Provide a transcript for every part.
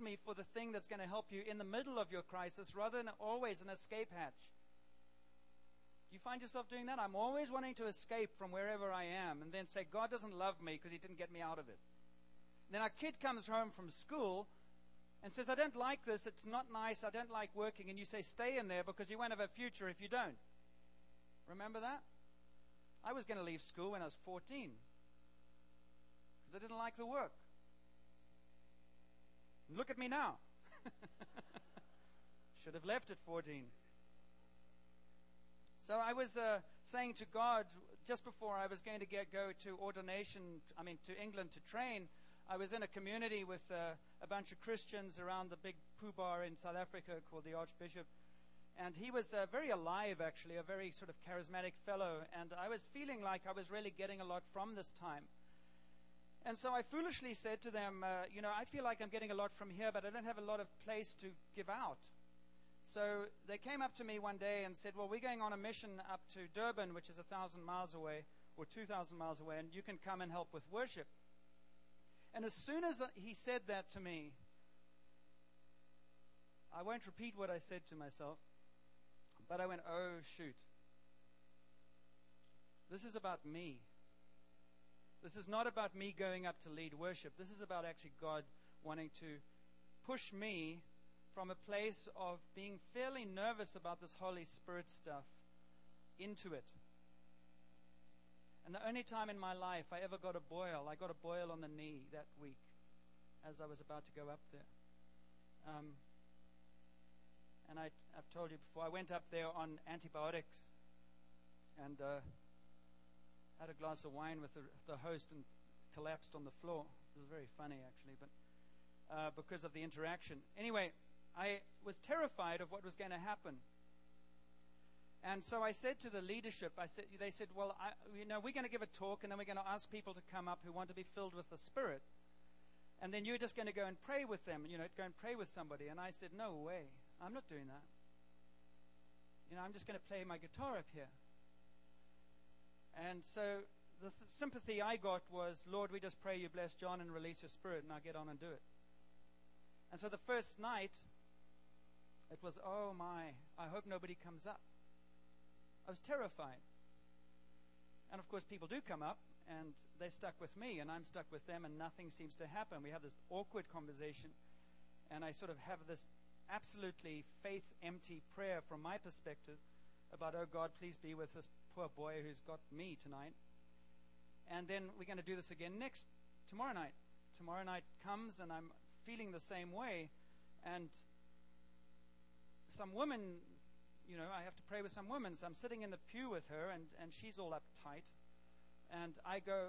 me for the thing that's going to help you in the middle of your crisis rather than always an escape hatch. Do you find yourself doing that? I'm always wanting to escape from wherever I am and then say, God doesn't love me because he didn't get me out of it. Then our kid comes home from school and says, I don't like this, it's not nice, I don't like working. And you say, stay in there because you won't have a future if you don't. Remember that? I was going to leave school when I was 14 because I didn't like the work. Look at me now. Should have left at 14. So I was uh, saying to God just before I was going to get go to ordination, I mean to England to train. I was in a community with uh, a bunch of Christians around the big poo bar in South Africa called the Archbishop. And he was uh, very alive, actually, a very sort of charismatic fellow. And I was feeling like I was really getting a lot from this time. And so I foolishly said to them, uh, You know, I feel like I'm getting a lot from here, but I don't have a lot of place to give out. So they came up to me one day and said, Well, we're going on a mission up to Durban, which is a thousand miles away, or 2,000 miles away, and you can come and help with worship. And as soon as he said that to me, I won't repeat what I said to myself, but I went, oh, shoot. This is about me. This is not about me going up to lead worship. This is about actually God wanting to push me from a place of being fairly nervous about this Holy Spirit stuff into it. And the only time in my life I ever got a boil, I got a boil on the knee that week as I was about to go up there. Um, and I, have told you before, I went up there on antibiotics and uh, had a glass of wine with the, the, host and collapsed on the floor. It was very funny, actually, but uh, because of the interaction. Anyway, I was terrified of what was going to happen. And so I said to the leadership, I said, they said, well, I, you know, we're going to give a talk and then we're going to ask people to come up who want to be filled with the Spirit. And then you're just going to go and pray with them, you know, go and pray with somebody. And I said, no way. I'm not doing that. You know, I'm just going to play my guitar up here. And so the th- sympathy I got was, Lord, we just pray you bless John and release your spirit, and I'll get on and do it. And so the first night, it was, oh my, I hope nobody comes up. I was terrified. And of course, people do come up, and they're stuck with me, and I'm stuck with them, and nothing seems to happen. We have this awkward conversation, and I sort of have this absolutely faith empty prayer from my perspective about, oh God, please be with this poor boy who's got me tonight. And then we're going to do this again next, tomorrow night. Tomorrow night comes, and I'm feeling the same way. And some woman, you know, I have to pray with some women. So I'm sitting in the pew with her, and, and she's all uptight. And I go,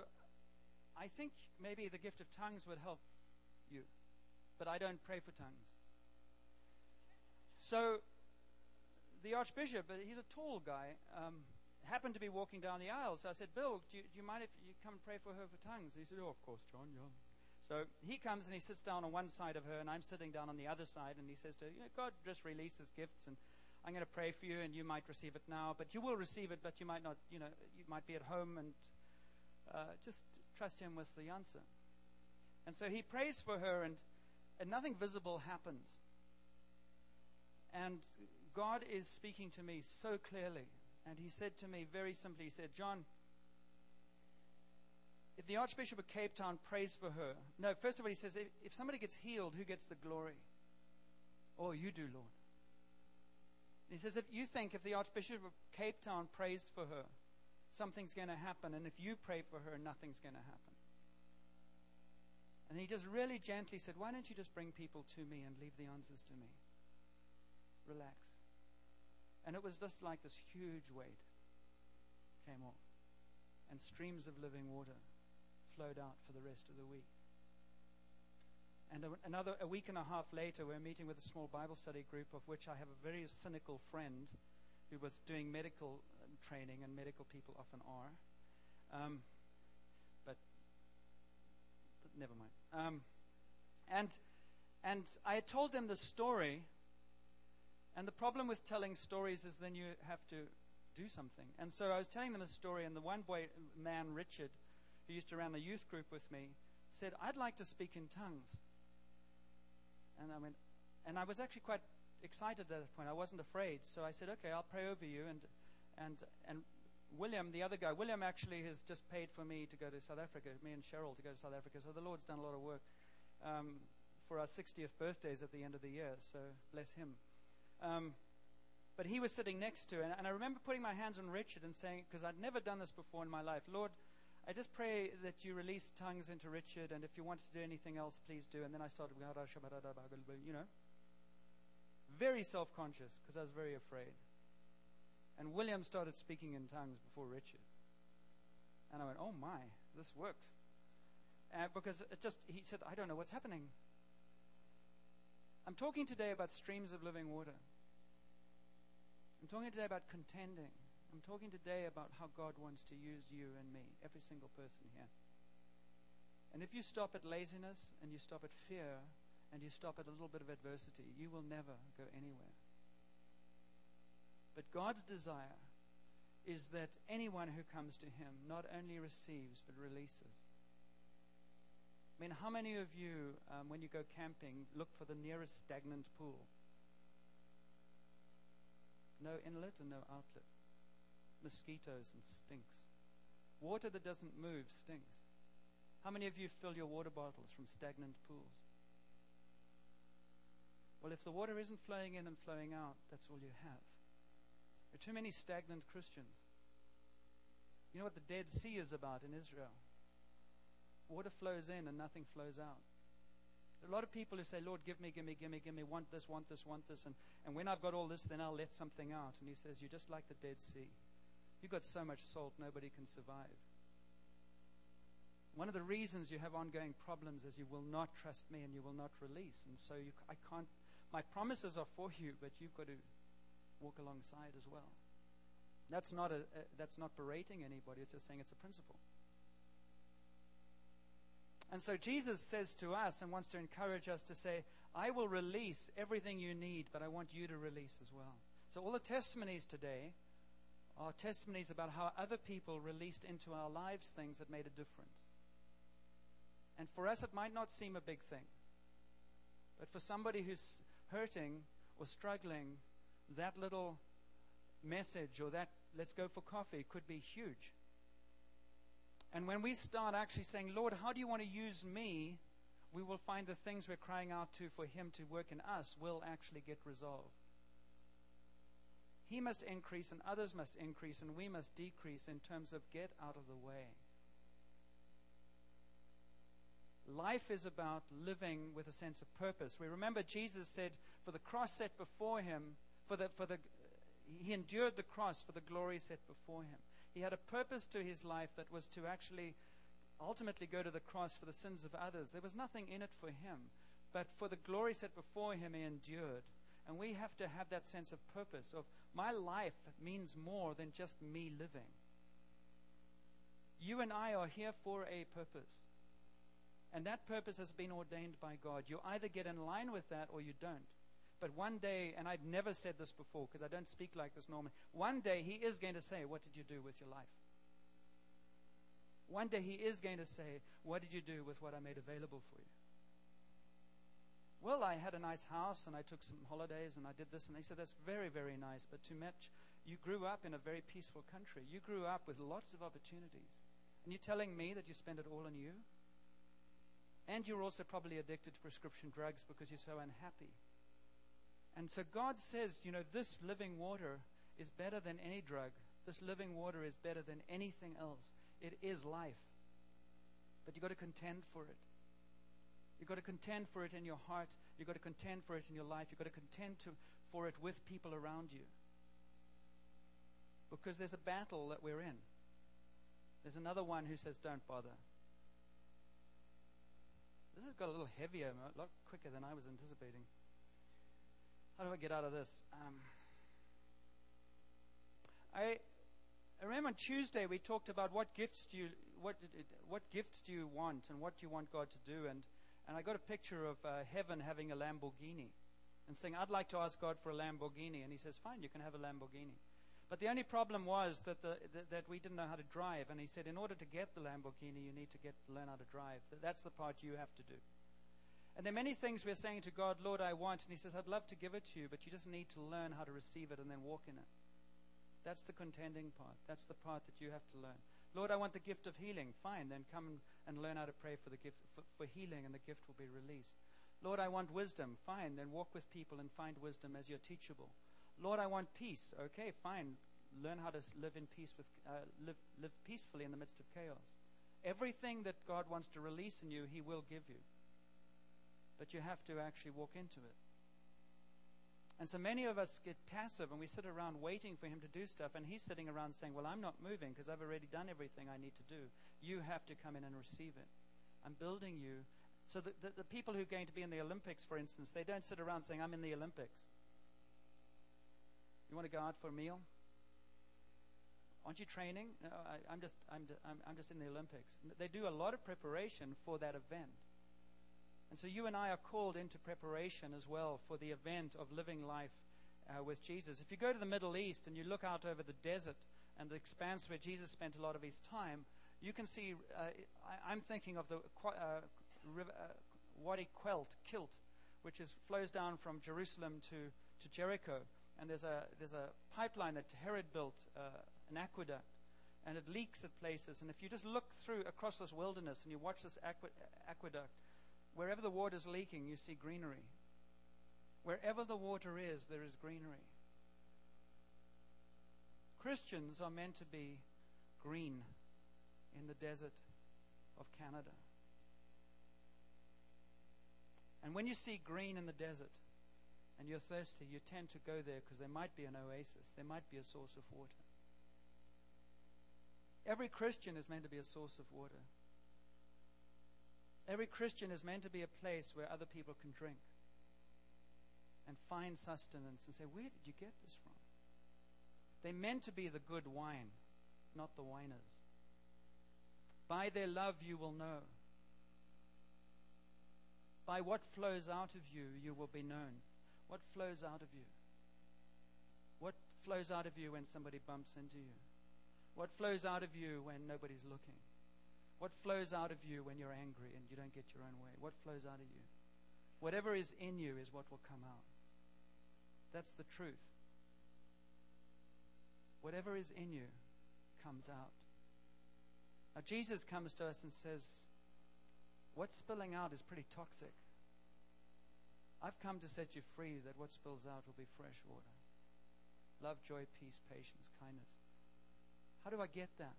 I think maybe the gift of tongues would help you, but I don't pray for tongues. So the Archbishop, he's a tall guy, um, happened to be walking down the aisle. So I said, Bill, do you, do you mind if you come pray for her for tongues? And he said, Oh, of course, John, yeah. So he comes and he sits down on one side of her, and I'm sitting down on the other side, and he says to her, you know, God just releases gifts, and I'm going to pray for you, and you might receive it now, but you will receive it, but you might not, you know, you might be at home, and uh, just trust Him with the answer. And so he prays for her, and, and nothing visible happens. And God is speaking to me so clearly. And he said to me very simply, he said, John, if the Archbishop of Cape Town prays for her, no, first of all, he says, if, if somebody gets healed, who gets the glory? Oh, you do, Lord. he says, if you think if the Archbishop of Cape Town prays for her, something's going to happen, and if you pray for her, nothing's going to happen. And he just really gently said, Why don't you just bring people to me and leave the answers to me? Relax. And it was just like this huge weight came off, and streams of living water flowed out for the rest of the week. And another a week and a half later, we're meeting with a small Bible study group, of which I have a very cynical friend who was doing medical uh, training, and medical people often are. Um, but, but, never mind. Um, and and I had told them the story. And the problem with telling stories is then you have to do something. And so I was telling them a story, and the one boy, man, Richard, who used to run a youth group with me, said, I'd like to speak in tongues. And I went, and I was actually quite excited at that point. I wasn't afraid, so I said, "Okay, I'll pray over you." And and and William, the other guy, William actually has just paid for me to go to South Africa, me and Cheryl to go to South Africa. So the Lord's done a lot of work um, for our 60th birthdays at the end of the year. So bless him. Um, but he was sitting next to, and, and I remember putting my hands on Richard and saying, because I'd never done this before in my life, Lord, I just pray that you release tongues into Richard, and if you want to do anything else, please do. And then I started, you know, very self conscious because I was very afraid. And William started speaking in tongues before Richard. And I went, oh my, this works. Uh, because it just, he said, I don't know what's happening. I'm talking today about streams of living water. I'm talking today about contending. I'm talking today about how God wants to use you and me, every single person here. And if you stop at laziness and you stop at fear and you stop at a little bit of adversity, you will never go anywhere. But God's desire is that anyone who comes to Him not only receives but releases. I mean, how many of you, um, when you go camping, look for the nearest stagnant pool? No inlet and no outlet mosquitoes and stinks. Water that doesn't move stinks. How many of you fill your water bottles from stagnant pools? Well, if the water isn't flowing in and flowing out, that's all you have. There are too many stagnant Christians. You know what the Dead Sea is about in Israel? Water flows in and nothing flows out. Lot of people who say, Lord, give me, give me, give me, give me, want this, want this, want this. And, and when I've got all this, then I'll let something out. And he says, You're just like the Dead Sea. You've got so much salt, nobody can survive. One of the reasons you have ongoing problems is you will not trust me and you will not release. And so you, I can't, my promises are for you, but you've got to walk alongside as well. That's not, a, a, that's not berating anybody, it's just saying it's a principle. And so Jesus says to us and wants to encourage us to say, I will release everything you need, but I want you to release as well. So all the testimonies today are testimonies about how other people released into our lives things that made a difference. And for us, it might not seem a big thing. But for somebody who's hurting or struggling, that little message or that let's go for coffee could be huge. And when we start actually saying, Lord, how do you want to use me? We will find the things we're crying out to for Him to work in us will actually get resolved. He must increase and others must increase and we must decrease in terms of get out of the way. Life is about living with a sense of purpose. We remember Jesus said, For the cross set before him, for the, for the, he endured the cross for the glory set before him. He had a purpose to his life that was to actually ultimately go to the cross for the sins of others. There was nothing in it for him, but for the glory set before him, he endured. And we have to have that sense of purpose of my life means more than just me living. You and I are here for a purpose. And that purpose has been ordained by God. You either get in line with that or you don't. But one day, and I've never said this before because I don't speak like this normally, one day He is going to say, What did you do with your life? One day He is going to say, What did you do with what I made available for you? well, I had a nice house and I took some holidays and I did this. And they said, that's very, very nice. But too much, you grew up in a very peaceful country. You grew up with lots of opportunities. And you're telling me that you spend it all on you? And you're also probably addicted to prescription drugs because you're so unhappy. And so God says, you know, this living water is better than any drug. This living water is better than anything else. It is life. But you've got to contend for it. You've got to contend for it in your heart. You've got to contend for it in your life. You've got to contend to, for it with people around you. Because there's a battle that we're in. There's another one who says, Don't bother. This has got a little heavier, a lot quicker than I was anticipating. How do I get out of this? Um, I, I remember on Tuesday we talked about what gifts do you what what gifts do you want and what do you want God to do and and I got a picture of uh, heaven having a Lamborghini and saying, I'd like to ask God for a Lamborghini. And he says, Fine, you can have a Lamborghini. But the only problem was that, the, the, that we didn't know how to drive. And he said, In order to get the Lamborghini, you need to get learn how to drive. That's the part you have to do. And there are many things we're saying to God, Lord, I want. And He says, I'd love to give it to you, but you just need to learn how to receive it and then walk in it. That's the contending part. That's the part that you have to learn. Lord, I want the gift of healing. Fine, then come and learn how to pray for the gift for, for healing, and the gift will be released. Lord, I want wisdom. Fine, then walk with people and find wisdom as you're teachable. Lord, I want peace. Okay, fine. Learn how to live in peace with uh, live live peacefully in the midst of chaos. Everything that God wants to release in you, He will give you. But you have to actually walk into it. And so many of us get passive and we sit around waiting for him to do stuff, and he's sitting around saying, Well, I'm not moving because I've already done everything I need to do. You have to come in and receive it. I'm building you. So the, the, the people who are going to be in the Olympics, for instance, they don't sit around saying, I'm in the Olympics. You want to go out for a meal? Aren't you training? No, I, am just, I'm, I'm, I'm just in the Olympics. They do a lot of preparation for that event. And so you and I are called into preparation as well for the event of living life uh, with Jesus. If you go to the Middle East and you look out over the desert and the expanse where Jesus spent a lot of his time, you can see. Uh, I, am thinking of the uh, river, uh, Wadi Qelt, Kilt, which is, flows down from Jerusalem to, to Jericho. And there's a, there's a pipeline that Herod built, uh, an aqueduct, and it leaks at places. And if you just look through across this wilderness and you watch this aqueduct, Wherever the water is leaking, you see greenery. Wherever the water is, there is greenery. Christians are meant to be green in the desert of Canada. And when you see green in the desert and you're thirsty, you tend to go there because there might be an oasis, there might be a source of water. Every Christian is meant to be a source of water. Every Christian is meant to be a place where other people can drink and find sustenance and say, Where did you get this from? They're meant to be the good wine, not the whiners. By their love you will know. By what flows out of you, you will be known. What flows out of you? What flows out of you when somebody bumps into you? What flows out of you when nobody's looking? What flows out of you when you're angry and you don't get your own way? What flows out of you? Whatever is in you is what will come out. That's the truth. Whatever is in you comes out. Now, Jesus comes to us and says, What's spilling out is pretty toxic. I've come to set you free that what spills out will be fresh water. Love, joy, peace, patience, kindness. How do I get that?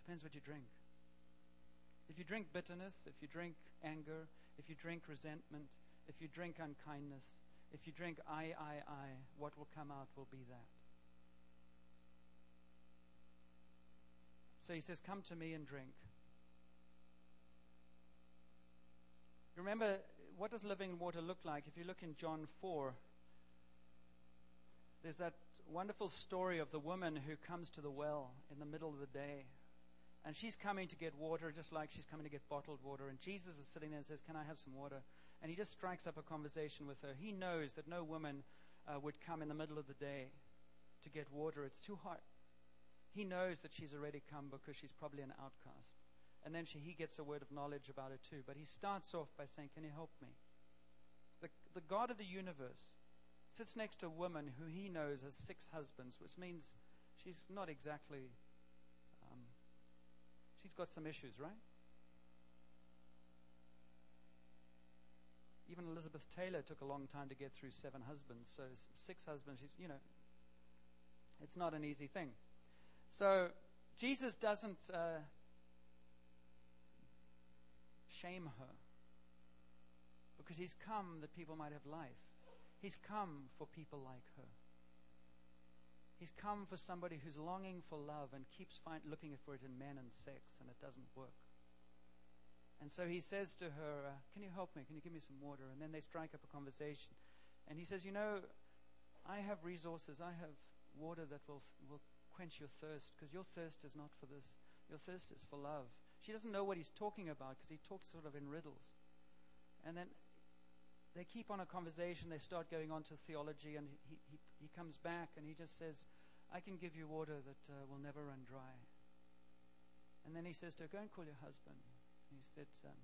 Depends what you drink. If you drink bitterness, if you drink anger, if you drink resentment, if you drink unkindness, if you drink I, I, I, what will come out will be that. So he says, Come to me and drink. Remember, what does living water look like? If you look in John 4, there's that wonderful story of the woman who comes to the well in the middle of the day and she's coming to get water just like she's coming to get bottled water. And Jesus is sitting there and says, Can I have some water? And he just strikes up a conversation with her. He knows that no woman uh, would come in the middle of the day to get water, it's too hot. He knows that she's already come because she's probably an outcast. And then she, he gets a word of knowledge about her too. But he starts off by saying, Can you help me? The, the God of the universe sits next to a woman who he knows has six husbands, which means she's not exactly She's got some issues, right? Even Elizabeth Taylor took a long time to get through seven husbands. So six husbands, she's, you know, it's not an easy thing. So Jesus doesn't uh, shame her because he's come that people might have life. He's come for people like her. He's come for somebody who's longing for love and keeps find, looking for it in men and sex, and it doesn't work. And so he says to her, uh, Can you help me? Can you give me some water? And then they strike up a conversation. And he says, You know, I have resources. I have water that will, will quench your thirst, because your thirst is not for this. Your thirst is for love. She doesn't know what he's talking about because he talks sort of in riddles. And then they keep on a conversation. They start going on to theology, and he, he, he comes back and he just says, I can give you water that uh, will never run dry. And then he says to her, Go and call your husband. And he said, um,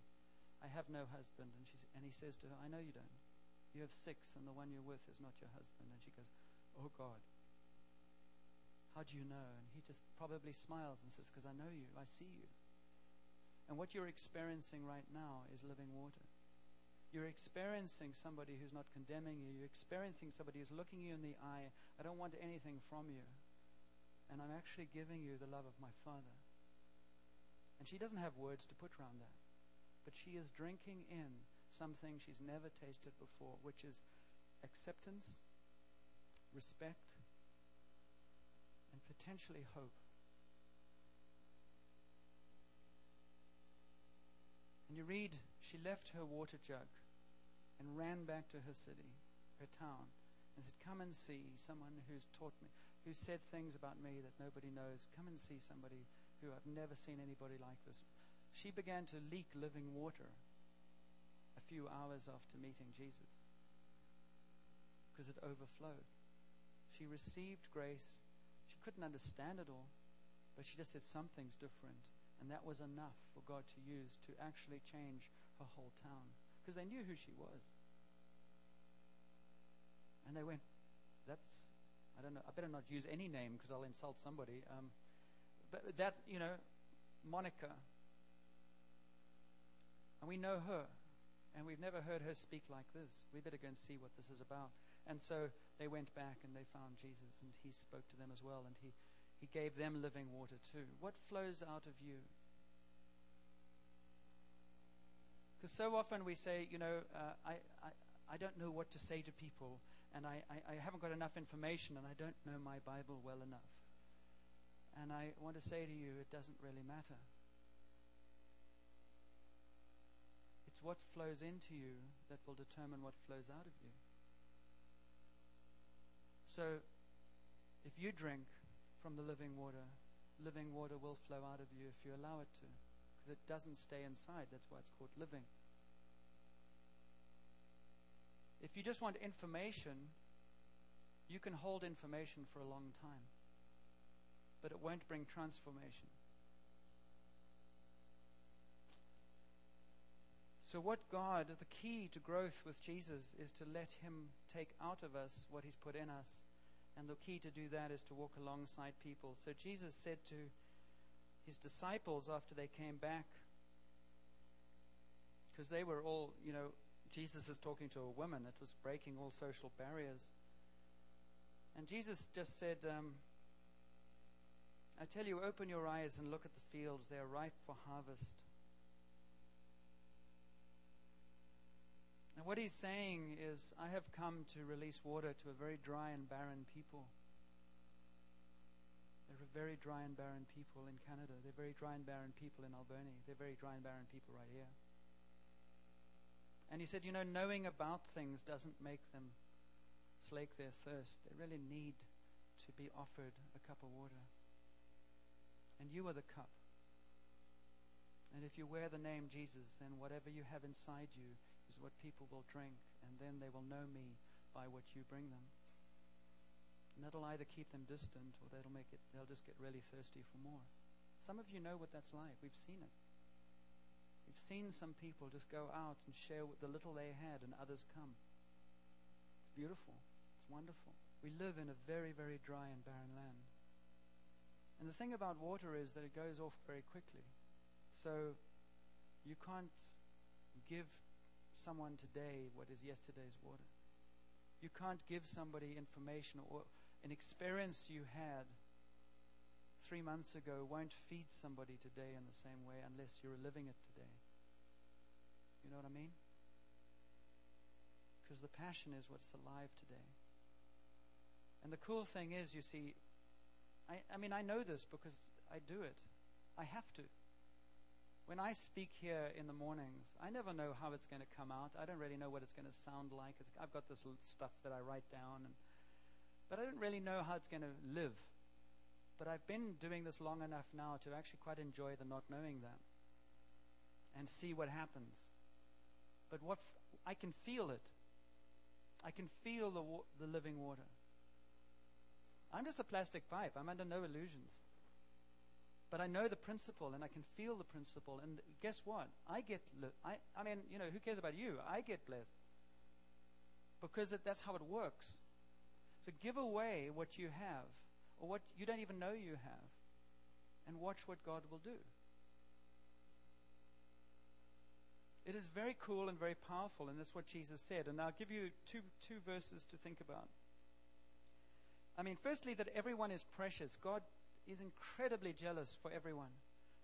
I have no husband. And, she, and he says to her, I know you don't. You have six, and the one you're with is not your husband. And she goes, Oh God. How do you know? And he just probably smiles and says, Because I know you, I see you. And what you're experiencing right now is living water. You're experiencing somebody who's not condemning you. You're experiencing somebody who's looking you in the eye. I don't want anything from you. And I'm actually giving you the love of my Father. And she doesn't have words to put around that. But she is drinking in something she's never tasted before, which is acceptance, respect, and potentially hope. And you read, she left her water jug and ran back to her city, her town, and said, Come and see someone who's taught me, who said things about me that nobody knows. Come and see somebody who I've never seen anybody like this. She began to leak living water a few hours after meeting Jesus because it overflowed. She received grace. She couldn't understand it all, but she just said something's different. And that was enough for God to use to actually change her whole town because they knew who she was. And they went, That's, I don't know, I better not use any name because I'll insult somebody. Um, but that, you know, Monica. And we know her. And we've never heard her speak like this. We better go and see what this is about. And so they went back and they found Jesus, and he spoke to them as well, and he, he gave them living water too. What flows out of you? Because so often we say, you know, uh, I, I, I don't know what to say to people, and I, I, I haven't got enough information, and I don't know my Bible well enough. And I want to say to you, it doesn't really matter. It's what flows into you that will determine what flows out of you. So, if you drink from the living water, living water will flow out of you if you allow it to. Because it doesn't stay inside. That's why it's called living. If you just want information, you can hold information for a long time but it won't bring transformation. So, what God, the key to growth with Jesus is to let Him take out of us what He's put in us. And the key to do that is to walk alongside people. So, Jesus said to His disciples after they came back, because they were all, you know, Jesus is talking to a woman, it was breaking all social barriers. And Jesus just said, um, I tell you, open your eyes and look at the fields. They are ripe for harvest. And what he's saying is, I have come to release water to a very dry and barren people. Very dry and barren people in Canada. They're very dry and barren people in Albany. They're very dry and barren people right here. And he said, You know, knowing about things doesn't make them slake their thirst. They really need to be offered a cup of water and you are the cup. And if you wear the name Jesus, then whatever you have inside you is what people will drink, and then they will know me by what you bring them. And that'll either keep them distant or that'll make it they'll just get really thirsty for more. Some of you know what that's like. We've seen it. We've seen some people just go out and share the little they had and others come. It's beautiful. It's wonderful. We live in a very, very dry and barren land. And the thing about water is that it goes off very quickly. So you can't give someone today what is yesterday's water. You can't give somebody information or an experience you had three months ago won't feed somebody today in the same way unless you're living it today. You know what I mean? Because the passion is what's alive today. And the cool thing is, you see, I, I mean, I know this because I do it. I have to. When I speak here in the mornings, I never know how it's going to come out. I don't really know what it's going to sound like. It's, I've got this stuff that I write down, and, but I don't really know how it's going to live. But I've been doing this long enough now to actually quite enjoy the not knowing that and see what happens. But what f- I can feel it. I can feel the, wa- the living water. I'm just a plastic pipe. I'm under no illusions. But I know the principle and I can feel the principle. And guess what? I get, li- I, I mean, you know, who cares about you? I get blessed. Because it, that's how it works. So give away what you have or what you don't even know you have and watch what God will do. It is very cool and very powerful, and that's what Jesus said. And I'll give you two, two verses to think about. I mean, firstly, that everyone is precious. God is incredibly jealous for everyone.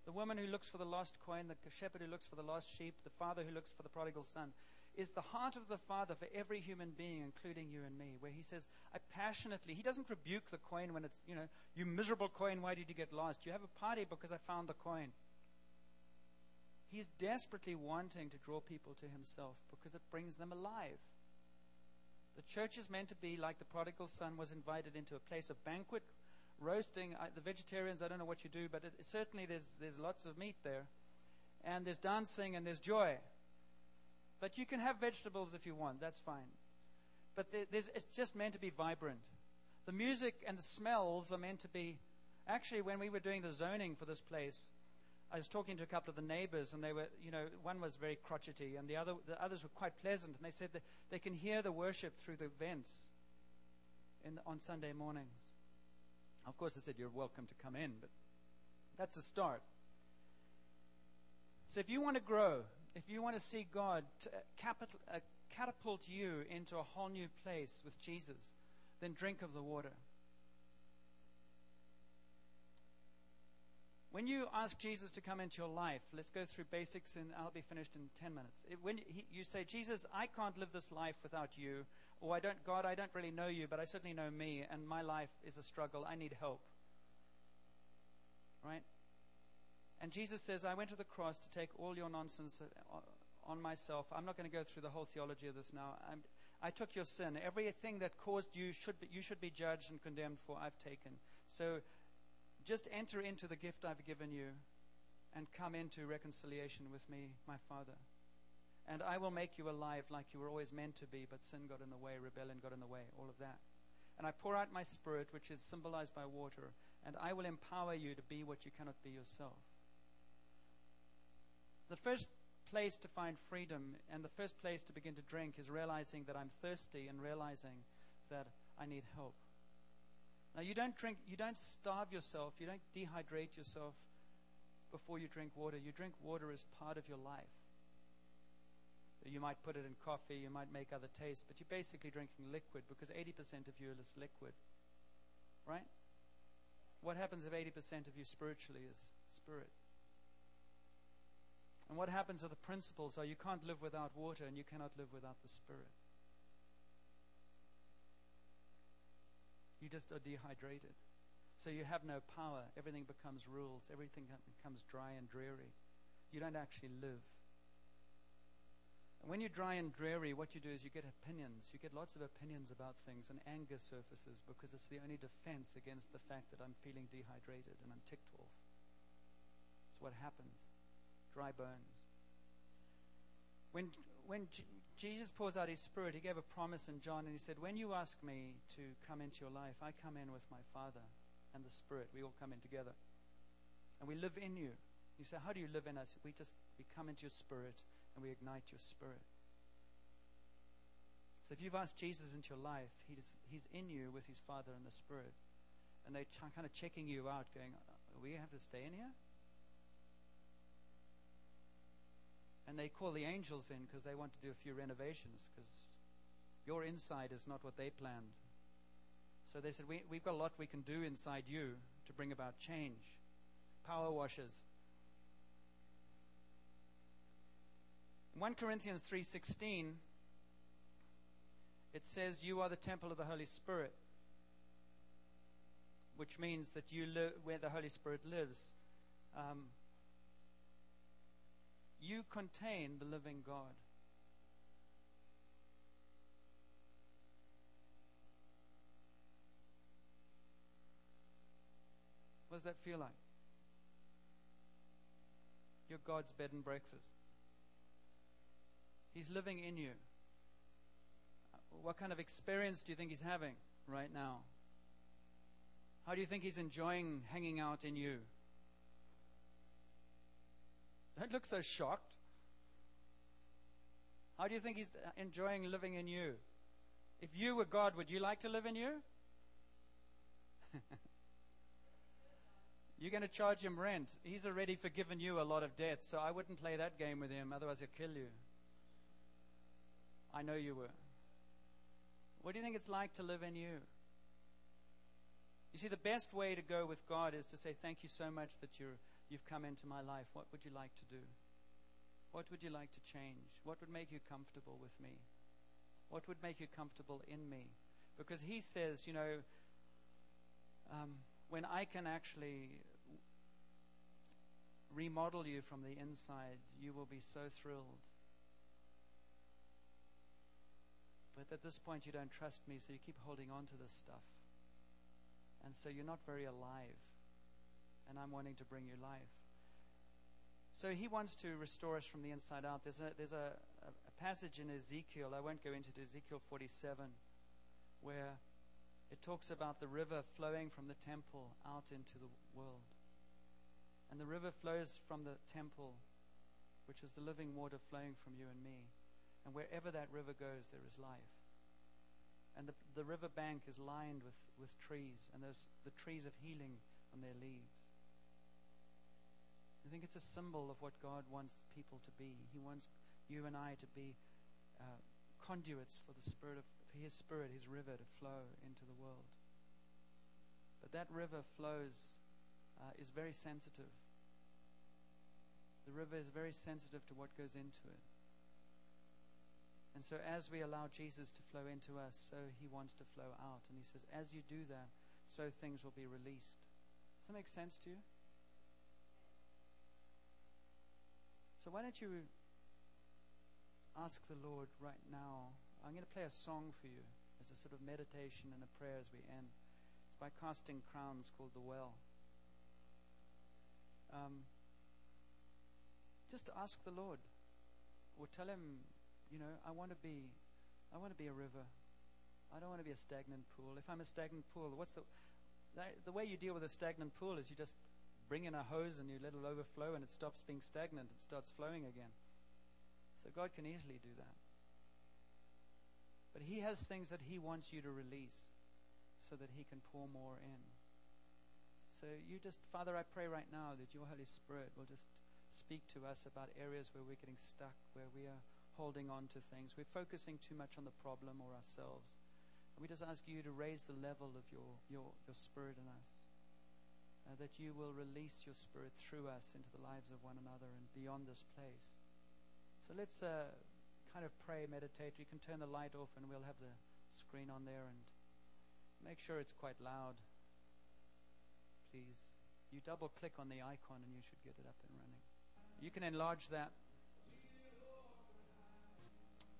The woman who looks for the lost coin, the shepherd who looks for the lost sheep, the father who looks for the prodigal son, is the heart of the Father for every human being, including you and me, where He says, I passionately, He doesn't rebuke the coin when it's, you know, you miserable coin, why did you get lost? You have a party because I found the coin. He's desperately wanting to draw people to Himself because it brings them alive. The church is meant to be like the prodigal son was invited into a place of banquet, roasting. I, the vegetarians, I don't know what you do, but it, certainly there's, there's lots of meat there. And there's dancing and there's joy. But you can have vegetables if you want, that's fine. But it's just meant to be vibrant. The music and the smells are meant to be. Actually, when we were doing the zoning for this place, I was talking to a couple of the neighbors, and they were, you know, one was very crotchety, and the other, the others were quite pleasant, and they said that they can hear the worship through the vents in, on Sunday mornings. Of course, they said you're welcome to come in, but that's a start. So if you want to grow, if you want to see God uh, capital, uh, catapult you into a whole new place with Jesus, then drink of the water. When you ask Jesus to come into your life, let's go through basics and I'll be finished in 10 minutes. When he, you say, Jesus, I can't live this life without you, or I don't, God, I don't really know you, but I certainly know me, and my life is a struggle. I need help. Right? And Jesus says, I went to the cross to take all your nonsense uh, on myself. I'm not going to go through the whole theology of this now. I'm, i took your sin. Everything that caused you should be, you should be judged and condemned for, I've taken. So just enter into the gift I've given you and come into reconciliation with me, my Father. And I will make you alive like you were always meant to be, but sin got in the way, rebellion got in the way, all of that. And I pour out my spirit, which is symbolized by water, and I will empower you to be what you cannot be yourself. The first place to find freedom and the first place to begin to drink is realizing that I'm thirsty and realizing that I need help. Now, you don't drink, you don't starve yourself, you don't dehydrate yourself before you drink water. You drink water as part of your life. You might put it in coffee, you might make other tastes, but you're basically drinking liquid because 80% of you is liquid. Right? What happens if 80% of you spiritually is spirit? And what happens are the principles are you can't live without water and you cannot live without the Spirit. You just are dehydrated. So you have no power. Everything becomes rules. Everything becomes dry and dreary. You don't actually live. And when you're dry and dreary, what you do is you get opinions. You get lots of opinions about things, and anger surfaces because it's the only defense against the fact that I'm feeling dehydrated and I'm ticked off. That's what happens dry bones. When, when Jesus pours out his spirit, he gave a promise in John and he said, When you ask me to come into your life, I come in with my Father and the Spirit. We all come in together. And we live in you. You say, How do you live in us? We just we come into your spirit and we ignite your spirit. So if you've asked Jesus into your life, he's, he's in you with his Father and the Spirit. And they're ch- kind of checking you out, going, We have to stay in here? And they call the angels in because they want to do a few renovations because your inside is not what they planned. So they said, we, We've got a lot we can do inside you to bring about change. Power washers. 1 Corinthians 3:16 it says you are the temple of the Holy Spirit which means that you live where the Holy Spirit lives um, you contain the living God. What does that feel like? You're God's bed and breakfast. He's living in you. What kind of experience do you think He's having right now? How do you think He's enjoying hanging out in you? Don't look so shocked. How do you think he's enjoying living in you? If you were God, would you like to live in you? You're going to charge him rent. He's already forgiven you a lot of debt, so I wouldn't play that game with him, otherwise, he'll kill you. I know you were. What do you think it's like to live in you? You see, the best way to go with God is to say, Thank you so much that you're, you've come into my life. What would you like to do? What would you like to change? What would make you comfortable with me? What would make you comfortable in me? Because He says, you know, um, when I can actually remodel you from the inside, you will be so thrilled. But at this point, you don't trust me, so you keep holding on to this stuff. And so you're not very alive. And I'm wanting to bring you life. So he wants to restore us from the inside out. There's a, there's a, a passage in Ezekiel, I won't go into it, Ezekiel 47, where it talks about the river flowing from the temple out into the world. And the river flows from the temple, which is the living water flowing from you and me. And wherever that river goes, there is life. And the, the river bank is lined with, with trees, and there's the trees of healing on their leaves. I think it's a symbol of what God wants people to be. He wants you and I to be uh, conduits for the Spirit of for His Spirit, His river, to flow into the world. But that river flows uh, is very sensitive. The river is very sensitive to what goes into it. And so, as we allow Jesus to flow into us, so he wants to flow out. And he says, as you do that, so things will be released. Does that make sense to you? Why don't you ask the Lord right now? I'm going to play a song for you as a sort of meditation and a prayer as we end. It's by Casting Crowns called The Well. Um, just ask the Lord, or tell Him you know, I want to be, I want to be a river. I don't want to be a stagnant pool. If I'm a stagnant pool, what's the, the way you deal with a stagnant pool is you just bring in a hose and you let it overflow and it stops being stagnant. It starts flowing again. So God can easily do that. But He has things that He wants you to release so that He can pour more in. So you just, Father, I pray right now that your Holy Spirit will just speak to us about areas where we're getting stuck, where we are holding on to things. We're focusing too much on the problem or ourselves. And we just ask you to raise the level of your, your, your spirit in us. Uh, that you will release your spirit through us into the lives of one another and beyond this place. So let's uh, kind of pray, meditate. You can turn the light off and we'll have the screen on there and make sure it's quite loud. Please. You double click on the icon and you should get it up and running. You can enlarge that.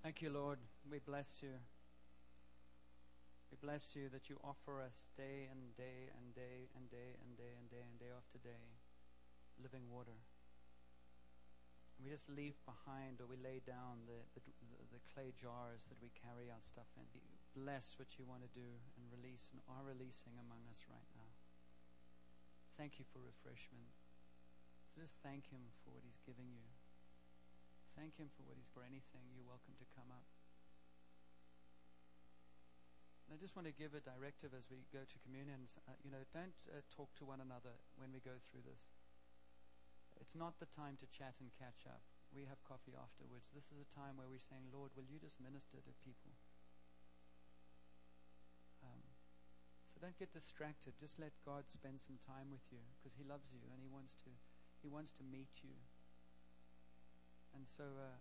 Thank you, Lord. We bless you. We bless you that you offer us day and day and day and day and day and day and day after day living water. we just leave behind or we lay down the, the, the clay jars that we carry our stuff in. Bless what you want to do and release and are releasing among us right now. Thank you for refreshment. So just thank Him for what He's giving you. Thank Him for what He's for anything. You're welcome to come up. I just want to give a directive as we go to communion. Uh, you know, don't uh, talk to one another when we go through this. It's not the time to chat and catch up. We have coffee afterwards. This is a time where we're saying, Lord, will you just minister to people? Um, so don't get distracted. Just let God spend some time with you because He loves you and He wants to. He wants to meet you. And so uh,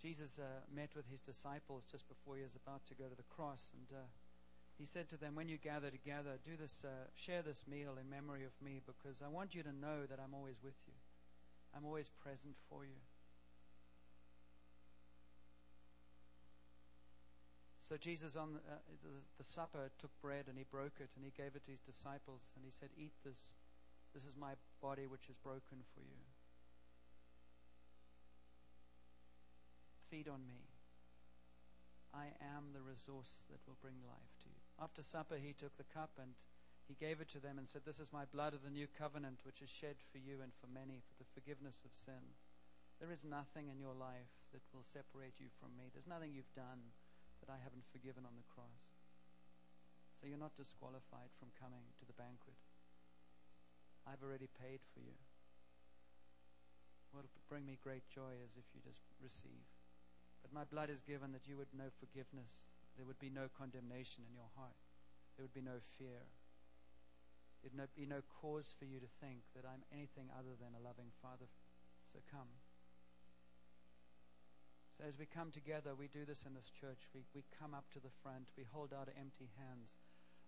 Jesus uh, met with his disciples just before he was about to go to the cross. And uh, he said to them, When you gather together, do this, uh, share this meal in memory of me because I want you to know that I'm always with you. I'm always present for you. So Jesus on uh, the, the supper took bread and he broke it and he gave it to his disciples and he said, Eat this. This is my body which is broken for you. Feed on me. I am the resource that will bring life to you. After supper, he took the cup and He gave it to them and said, This is my blood of the new covenant, which is shed for you and for many for the forgiveness of sins. There is nothing in your life that will separate you from me. There's nothing you've done that I haven't forgiven on the cross. So you're not disqualified from coming to the banquet. I've already paid for you. What will bring me great joy is if you just receive. But my blood is given that you would know forgiveness. There would be no condemnation in your heart. There would be no fear. There'd be no cause for you to think that I'm anything other than a loving Father. So come. So as we come together, we do this in this church. We, we come up to the front. We hold out empty hands.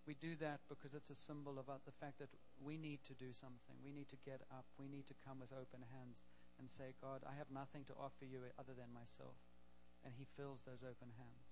We do that because it's a symbol of uh, the fact that we need to do something. We need to get up. We need to come with open hands and say, God, I have nothing to offer you other than myself. And He fills those open hands.